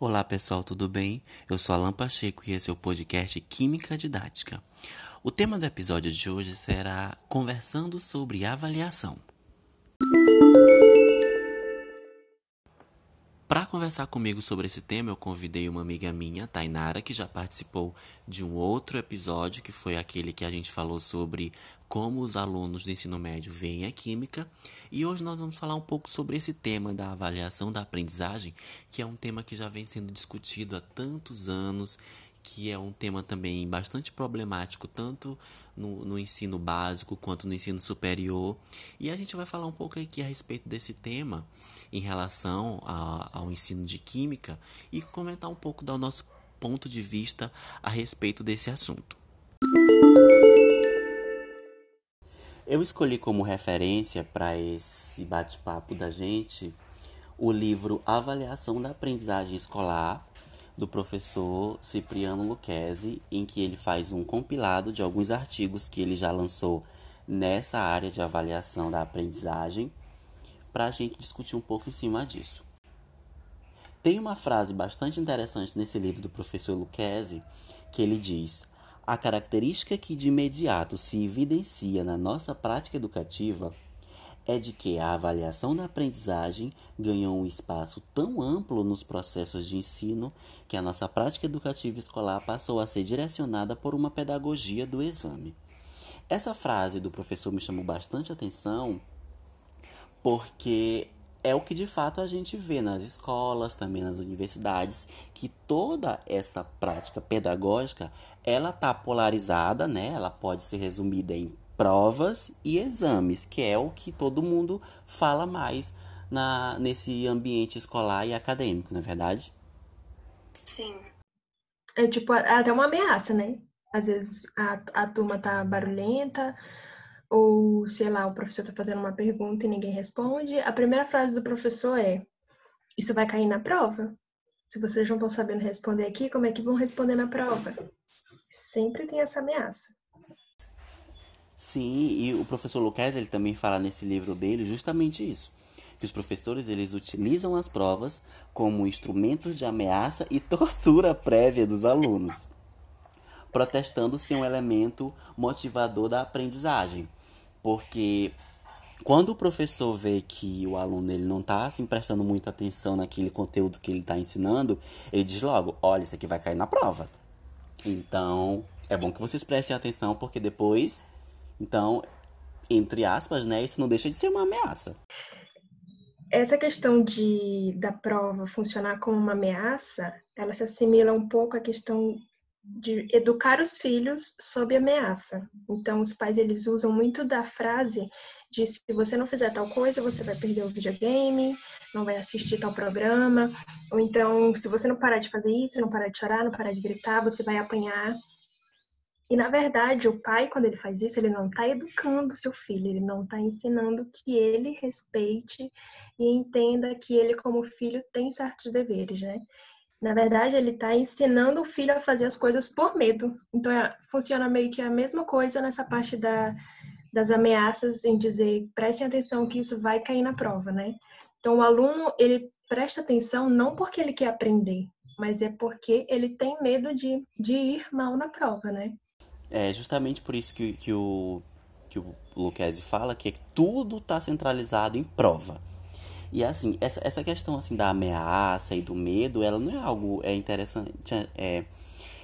Olá pessoal, tudo bem? Eu sou Alan Pacheco e esse é o podcast Química Didática. O tema do episódio de hoje será conversando sobre avaliação. Conversar comigo sobre esse tema, eu convidei uma amiga minha, Tainara, que já participou de um outro episódio, que foi aquele que a gente falou sobre como os alunos do ensino médio veem a química. E hoje nós vamos falar um pouco sobre esse tema da avaliação da aprendizagem, que é um tema que já vem sendo discutido há tantos anos que é um tema também bastante problemático, tanto no, no, ensino básico quanto no ensino superior. E a gente vai falar um pouco aqui a respeito desse tema em relação a, ao ensino de química e comentar um pouco do nosso ponto de vista a respeito desse assunto. Eu escolhi como referência para esse bate-papo da gente o livro Avaliação da Aprendizagem Escolar do professor Cipriano Lucchesi, em que ele faz um compilado de alguns artigos que ele já lançou nessa área de avaliação da aprendizagem, para a gente discutir um pouco em cima disso. Tem uma frase bastante interessante nesse livro do professor Lucchesi, que ele diz: A característica que de imediato se evidencia na nossa prática educativa é de que a avaliação da aprendizagem ganhou um espaço tão amplo nos processos de ensino que a nossa prática educativa escolar passou a ser direcionada por uma pedagogia do exame. Essa frase do professor me chamou bastante atenção porque é o que de fato a gente vê nas escolas, também nas universidades, que toda essa prática pedagógica, ela tá polarizada, né? Ela pode ser resumida em provas e exames, que é o que todo mundo fala mais na, nesse ambiente escolar e acadêmico, não é verdade? Sim. É tipo, é até uma ameaça, né? Às vezes a, a turma tá barulhenta, ou sei lá, o professor tá fazendo uma pergunta e ninguém responde. A primeira frase do professor é: Isso vai cair na prova? Se vocês não estão sabendo responder aqui, como é que vão responder na prova? Sempre tem essa ameaça. Sim, e o professor Lucas ele também fala nesse livro dele justamente isso. Que os professores eles utilizam as provas como instrumentos de ameaça e tortura prévia dos alunos, protestando ser um elemento motivador da aprendizagem. Porque quando o professor vê que o aluno ele não está assim, prestando muita atenção naquele conteúdo que ele está ensinando, ele diz logo: olha, isso aqui vai cair na prova. Então, é bom que vocês prestem atenção, porque depois então, entre aspas, né, isso não deixa de ser uma ameaça. Essa questão de da prova funcionar como uma ameaça, ela se assimila um pouco à questão de educar os filhos sob ameaça. Então, os pais eles usam muito da frase de se você não fizer tal coisa, você vai perder o videogame, não vai assistir tal programa, ou então, se você não parar de fazer isso, não parar de chorar, não parar de gritar, você vai apanhar. E na verdade, o pai, quando ele faz isso, ele não está educando seu filho, ele não está ensinando que ele respeite e entenda que ele, como filho, tem certos deveres, né? Na verdade, ele está ensinando o filho a fazer as coisas por medo. Então, é, funciona meio que a mesma coisa nessa parte da, das ameaças em dizer prestem atenção que isso vai cair na prova, né? Então, o aluno, ele presta atenção não porque ele quer aprender, mas é porque ele tem medo de, de ir mal na prova, né? É justamente por isso que, que o que o Lucchesi fala que tudo está centralizado em prova. E assim, essa, essa questão assim da ameaça e do medo, ela não é algo é interessante, é,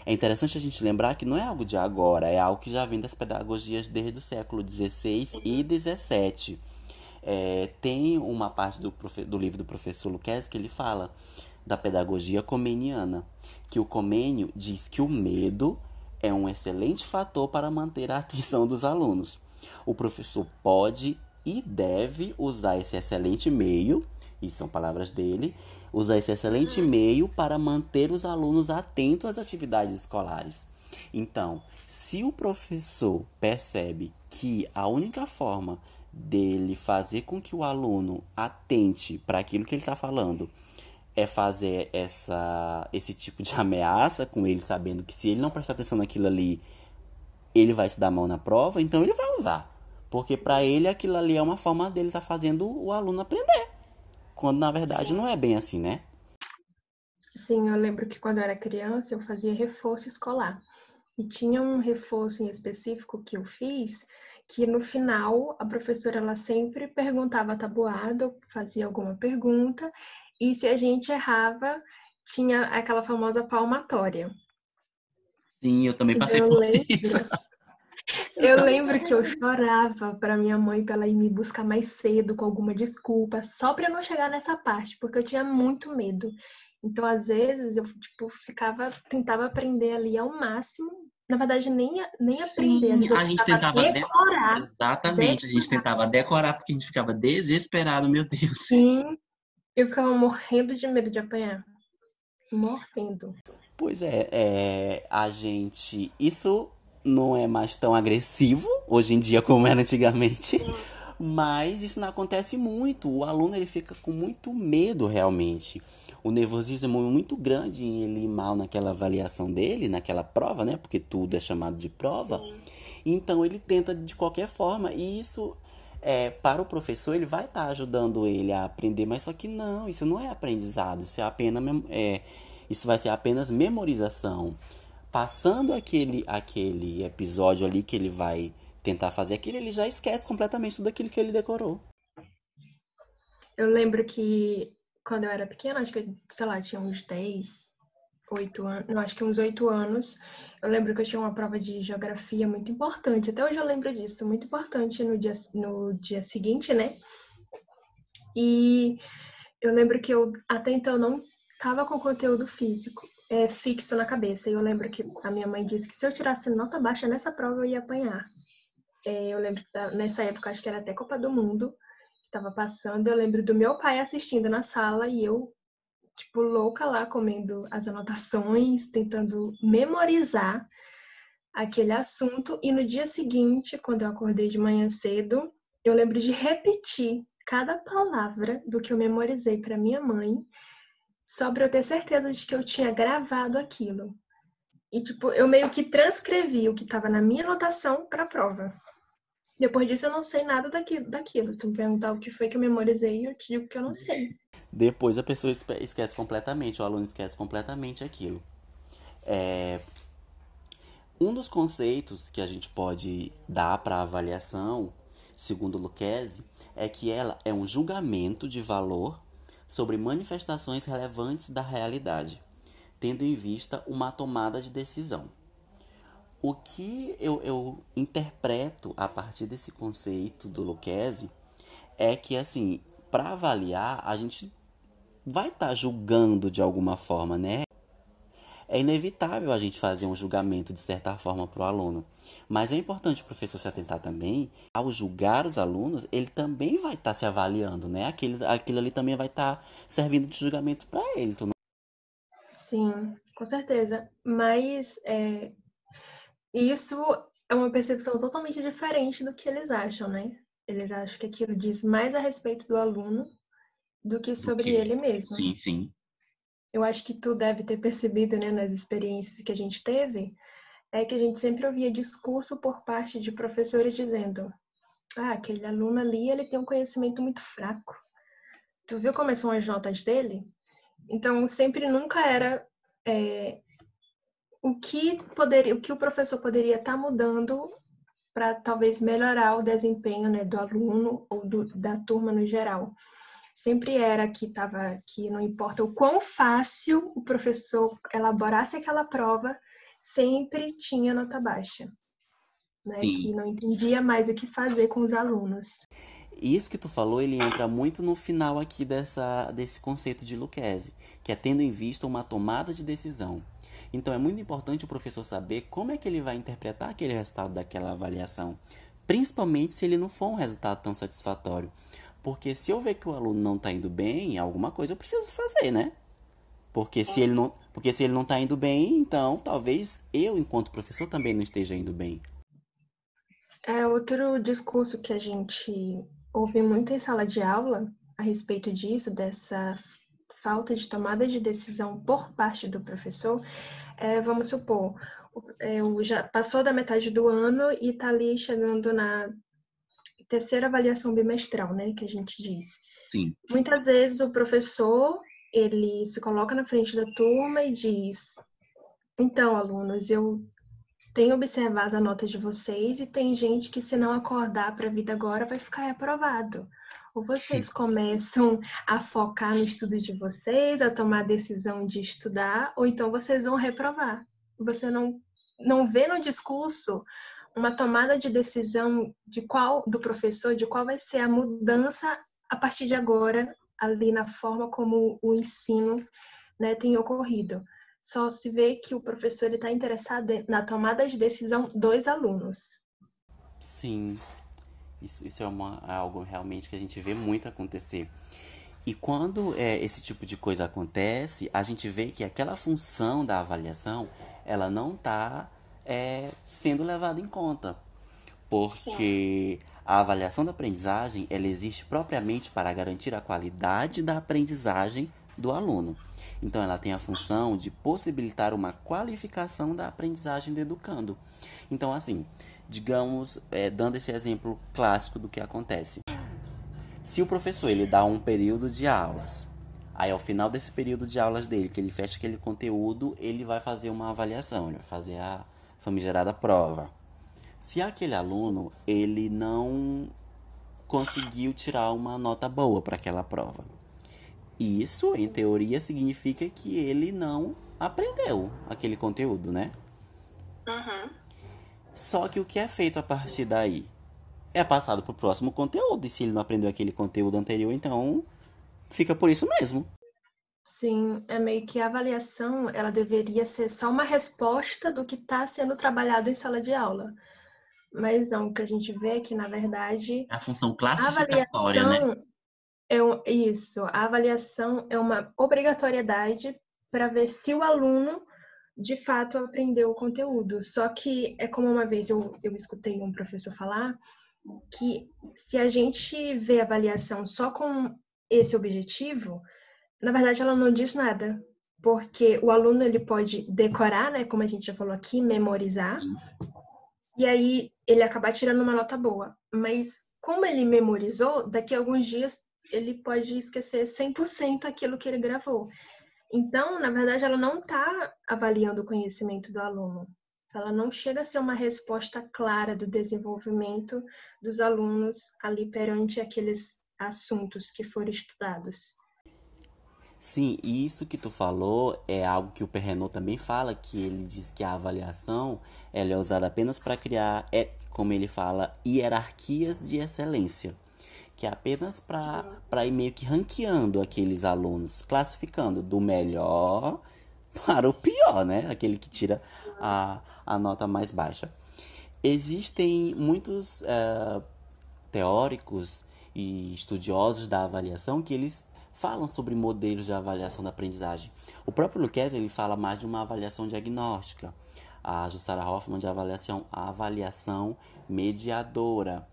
é interessante a gente lembrar que não é algo de agora, é algo que já vem das pedagogias desde o século XVI e XVII. É, tem uma parte do, do livro do professor Lucchesi que ele fala da pedagogia comeniana, que o comênio diz que o medo é um excelente fator para manter a atenção dos alunos. O professor pode e deve usar esse excelente meio, e são palavras dele, usar esse excelente meio para manter os alunos atentos às atividades escolares. Então, se o professor percebe que a única forma dele fazer com que o aluno atente para aquilo que ele está falando é fazer essa, esse tipo de ameaça com ele, sabendo que se ele não prestar atenção naquilo ali, ele vai se dar mal na prova, então ele vai usar. Porque para ele aquilo ali é uma forma dele estar tá fazendo o aluno aprender. Quando na verdade Sim. não é bem assim, né? Sim, eu lembro que quando eu era criança eu fazia reforço escolar. E tinha um reforço em específico que eu fiz, que no final a professora ela sempre perguntava tabuada, fazia alguma pergunta, e se a gente errava, tinha aquela famosa palmatória. Sim, eu também passei eu por lembro, isso. Eu lembro que eu chorava para minha mãe para ela ir me buscar mais cedo com alguma desculpa, só para não chegar nessa parte, porque eu tinha muito medo. Então, às vezes, eu tipo ficava, tentava aprender ali ao máximo. Na verdade, nem, nem aprender. Sim, a gente tentava decorar. De... Exatamente, decorar. a gente tentava decorar porque a gente ficava desesperado, meu Deus. Sim, eu ficava morrendo de medo de apanhar. Morrendo. Pois é, é, a gente. Isso não é mais tão agressivo hoje em dia como era antigamente. Mas isso não acontece muito. O aluno ele fica com muito medo realmente. O nervosismo é muito grande em ele ir mal naquela avaliação dele, naquela prova, né? Porque tudo é chamado de prova. Sim. Então ele tenta de qualquer forma. E isso é, para o professor ele vai estar tá ajudando ele a aprender, mas só que não, isso não é aprendizado, isso é apenas é, isso vai ser apenas memorização. Passando aquele aquele episódio ali que ele vai tentar fazer aquilo, ele já esquece completamente tudo aquilo que ele decorou. Eu lembro que quando eu era pequena, acho que, sei lá, tinha uns 10, 8 anos, não, acho que uns 8 anos, eu lembro que eu tinha uma prova de geografia muito importante, até hoje eu lembro disso, muito importante no dia, no dia seguinte, né? E eu lembro que eu até então não estava com conteúdo físico é, fixo na cabeça. E eu lembro que a minha mãe disse que se eu tirasse nota baixa nessa prova eu ia apanhar. É, eu lembro que nessa época, acho que era até Copa do Mundo, estava passando. Eu lembro do meu pai assistindo na sala e eu tipo, louca lá comendo as anotações, tentando memorizar aquele assunto. E no dia seguinte, quando eu acordei de manhã cedo, eu lembro de repetir cada palavra do que eu memorizei para minha mãe, só para eu ter certeza de que eu tinha gravado aquilo. E, tipo, eu meio que transcrevi o que estava na minha anotação para a prova. Depois disso, eu não sei nada daquilo. daquilo. Se tu me perguntar o que foi que eu memorizei, eu te digo que eu não sei. Depois a pessoa esquece completamente, o aluno esquece completamente aquilo. É... Um dos conceitos que a gente pode dar para avaliação, segundo Lucchesi, é que ela é um julgamento de valor sobre manifestações relevantes da realidade, tendo em vista uma tomada de decisão. O que eu, eu interpreto a partir desse conceito do Lucchesi é que, assim, para avaliar, a gente vai estar tá julgando de alguma forma, né? É inevitável a gente fazer um julgamento de certa forma para o aluno. Mas é importante o professor se atentar também, ao julgar os alunos, ele também vai estar tá se avaliando, né? Aquilo, aquilo ali também vai estar tá servindo de julgamento para ele. Não... Sim, com certeza. Mas é, isso é uma percepção totalmente diferente do que eles acham, né? Eles acham que aquilo diz mais a respeito do aluno do que sobre ele mesmo. Sim, sim. Eu acho que tu deve ter percebido, né, nas experiências que a gente teve, é que a gente sempre ouvia discurso por parte de professores dizendo: "Ah, aquele aluno ali, ele tem um conhecimento muito fraco. Tu viu como são as notas dele?" Então, sempre nunca era é, o que poderia, o que o professor poderia estar tá mudando para talvez melhorar o desempenho né, do aluno ou do, da turma no geral sempre era que estava que não importa o quão fácil o professor elaborasse aquela prova, sempre tinha nota baixa. Né, que não entendia mais o que fazer com os alunos. Isso que tu falou, ele entra muito no final aqui dessa, desse conceito de Lucchese, que é tendo em vista uma tomada de decisão. Então é muito importante o professor saber como é que ele vai interpretar aquele resultado daquela avaliação, principalmente se ele não for um resultado tão satisfatório. Porque se eu ver que o aluno não está indo bem, alguma coisa eu preciso fazer, né? Porque se ele não, porque se ele não está indo bem, então talvez eu, enquanto professor, também não esteja indo bem. É outro discurso que a gente ouve muito em sala de aula a respeito disso, dessa falta de tomada de decisão por parte do professor. É, vamos supor, é, já passou da metade do ano e está ali chegando na terceira avaliação bimestral, né, que a gente diz. Sim. Muitas vezes o professor ele se coloca na frente da turma e diz: Então, alunos, eu tenho observado a nota de vocês e tem gente que, se não acordar para a vida agora, vai ficar aprovado. Ou vocês começam a focar no estudo de vocês, a tomar a decisão de estudar, ou então vocês vão reprovar. Você não, não vê no discurso uma tomada de decisão de qual do professor, de qual vai ser a mudança a partir de agora ali na forma como o ensino né, tem ocorrido. Só se vê que o professor está interessado na tomada de decisão dos alunos. Sim, isso, isso é, uma, é algo realmente que a gente vê muito acontecer. E quando é, esse tipo de coisa acontece, a gente vê que aquela função da avaliação, ela não está é, sendo levada em conta. Porque Sim. a avaliação da aprendizagem, ela existe propriamente para garantir a qualidade da aprendizagem do aluno. Então, ela tem a função de possibilitar uma qualificação da aprendizagem do educando. Então, assim, digamos, é, dando esse exemplo clássico do que acontece. Se o professor ele dá um período de aulas, aí ao final desse período de aulas dele, que ele fecha aquele conteúdo, ele vai fazer uma avaliação, ele vai fazer a famigerada prova. Se aquele aluno ele não conseguiu tirar uma nota boa para aquela prova, isso, em teoria, significa que ele não aprendeu aquele conteúdo, né? Uhum. Só que o que é feito a partir daí é passado para o próximo conteúdo. E se ele não aprendeu aquele conteúdo anterior, então fica por isso mesmo. Sim, é meio que a avaliação, ela deveria ser só uma resposta do que está sendo trabalhado em sala de aula. Mas não, o que a gente vê é que, na verdade... A função classificatória, né? É isso, a avaliação é uma obrigatoriedade para ver se o aluno de fato aprender o conteúdo. Só que é como uma vez eu, eu escutei um professor falar que se a gente vê a avaliação só com esse objetivo, na verdade ela não diz nada, porque o aluno ele pode decorar, né, como a gente já falou aqui, memorizar, e aí ele acabar tirando uma nota boa. Mas como ele memorizou, daqui a alguns dias ele pode esquecer 100% aquilo que ele gravou. Então, na verdade, ela não está avaliando o conhecimento do aluno. Ela não chega a ser uma resposta clara do desenvolvimento dos alunos ali perante aqueles assuntos que foram estudados. Sim, isso que tu falou é algo que o Perrenot também fala, que ele diz que a avaliação ela é usada apenas para criar, é, como ele fala, hierarquias de excelência que é apenas para ir meio que ranqueando aqueles alunos, classificando do melhor para o pior, né? Aquele que tira a, a nota mais baixa. Existem muitos é, teóricos e estudiosos da avaliação que eles falam sobre modelos de avaliação da aprendizagem. O próprio Luquez ele fala mais de uma avaliação diagnóstica. A Jussara Hoffman de avaliação, a avaliação mediadora.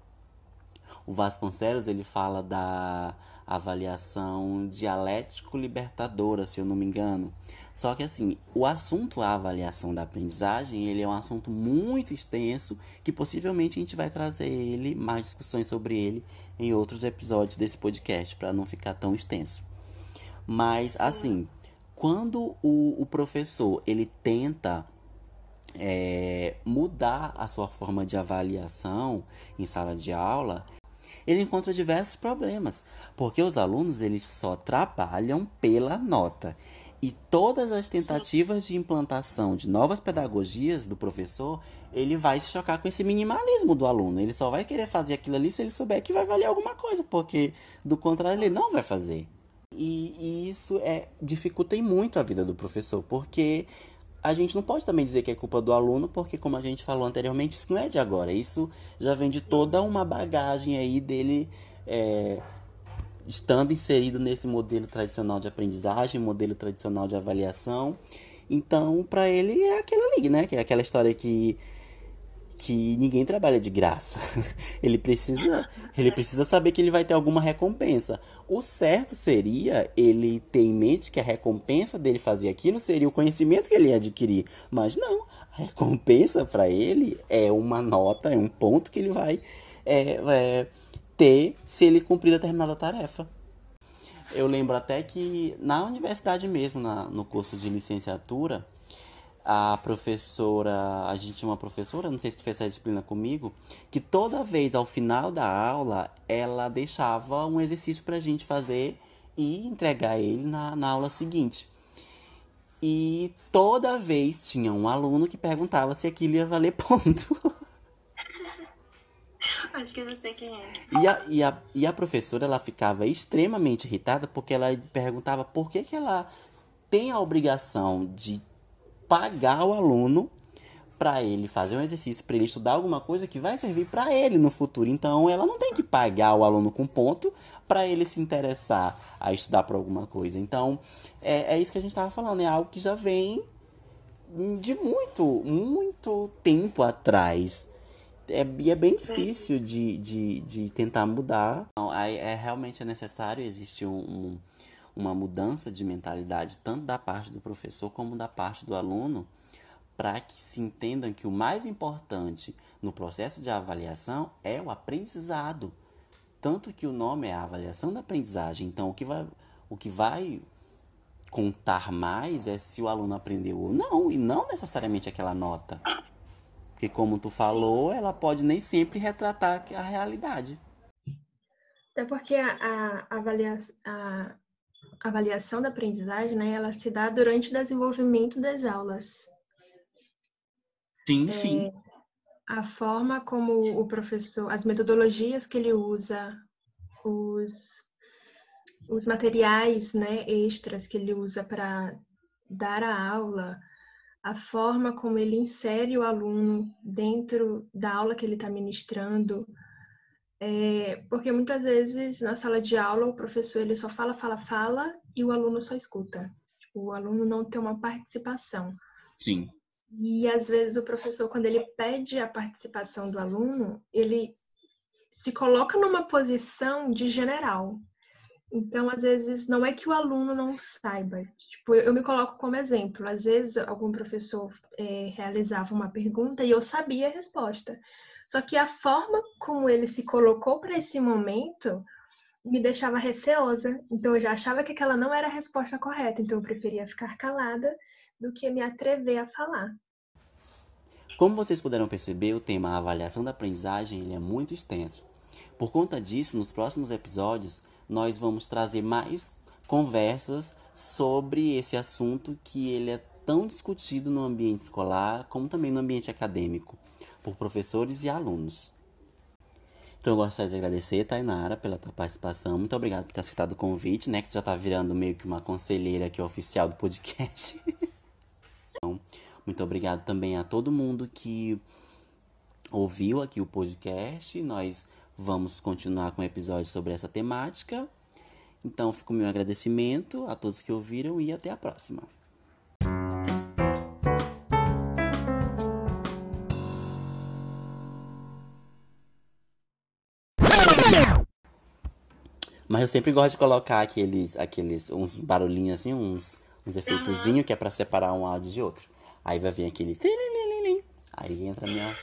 O Vasconcelos ele fala da avaliação dialético-libertadora, se eu não me engano. Só que assim, o assunto a avaliação da aprendizagem, ele é um assunto muito extenso que possivelmente a gente vai trazer ele, mais discussões sobre ele em outros episódios desse podcast, para não ficar tão extenso. Mas assim, quando o, o professor ele tenta é, mudar a sua forma de avaliação em sala de aula, ele encontra diversos problemas, porque os alunos eles só trabalham pela nota. E todas as tentativas Sim. de implantação de novas pedagogias do professor, ele vai se chocar com esse minimalismo do aluno. Ele só vai querer fazer aquilo ali se ele souber que vai valer alguma coisa, porque do contrário ele não vai fazer. E, e isso é dificulta muito a vida do professor, porque a gente não pode também dizer que é culpa do aluno, porque como a gente falou anteriormente, isso não é de agora. Isso já vem de toda uma bagagem aí dele é, estando inserido nesse modelo tradicional de aprendizagem, modelo tradicional de avaliação. Então, para ele é aquela ali, né? Que é aquela história que que ninguém trabalha de graça. ele precisa, ele precisa saber que ele vai ter alguma recompensa. O certo seria ele ter em mente que a recompensa dele fazer aquilo seria o conhecimento que ele ia adquirir, mas não. A recompensa para ele é uma nota, é um ponto que ele vai é, é, ter se ele cumprir determinada tarefa. eu lembro até que na universidade mesmo, na, no curso de licenciatura, a professora, a gente tinha uma professora, não sei se tu fez essa disciplina comigo, que toda vez ao final da aula ela deixava um exercício pra gente fazer e entregar ele na, na aula seguinte. E toda vez tinha um aluno que perguntava se aquilo ia valer ponto. Que eu não sei quem é. E a, e a, e a professora, ela ficava extremamente irritada porque ela perguntava por que, que ela tem a obrigação de pagar o aluno para ele fazer um exercício, para ele estudar alguma coisa que vai servir para ele no futuro. Então, ela não tem que pagar o aluno com ponto para ele se interessar a estudar por alguma coisa. Então, é, é isso que a gente estava falando, é algo que já vem de muito, muito tempo atrás. É, e é bem difícil de, de, de tentar mudar. Então, é, realmente é necessário existir um, um, uma mudança de mentalidade, tanto da parte do professor como da parte do aluno, para que se entendam que o mais importante no processo de avaliação é o aprendizado. Tanto que o nome é a avaliação da aprendizagem. Então, o que vai, o que vai contar mais é se o aluno aprendeu ou não, e não necessariamente aquela nota. Porque, como tu falou, ela pode nem sempre retratar a realidade. Até porque a, a, avalia, a avaliação da aprendizagem, né, ela se dá durante o desenvolvimento das aulas. Sim, sim. É, a forma como o professor, as metodologias que ele usa, os, os materiais né, extras que ele usa para dar a aula, a forma como ele insere o aluno dentro da aula que ele está ministrando. É, porque muitas vezes na sala de aula o professor ele só fala, fala, fala e o aluno só escuta. Tipo, o aluno não tem uma participação. Sim. E às vezes o professor, quando ele pede a participação do aluno, ele se coloca numa posição de general. Então, às vezes, não é que o aluno não saiba. Tipo, eu me coloco como exemplo. Às vezes, algum professor é, realizava uma pergunta e eu sabia a resposta. Só que a forma como ele se colocou para esse momento me deixava receosa. Então, eu já achava que aquela não era a resposta correta. Então, eu preferia ficar calada do que me atrever a falar. Como vocês puderam perceber, o tema avaliação da aprendizagem ele é muito extenso. Por conta disso, nos próximos episódios, nós vamos trazer mais conversas sobre esse assunto que ele é tão discutido no ambiente escolar como também no ambiente acadêmico, por professores e alunos. Então eu gostaria de agradecer, Tainara, pela tua participação. Muito obrigado por ter aceitado o convite, né? Que já tá virando meio que uma conselheira aqui oficial do podcast. então, muito obrigado também a todo mundo que ouviu aqui o podcast. Nós Vamos continuar com episódios sobre essa temática. Então, fica o meu agradecimento a todos que ouviram e até a próxima. Mas eu sempre gosto de colocar aqueles, aqueles uns barulhinhos assim, uns, uns efeitozinhos que é para separar um áudio de outro. Aí vai vir aquele. Aí entra a minha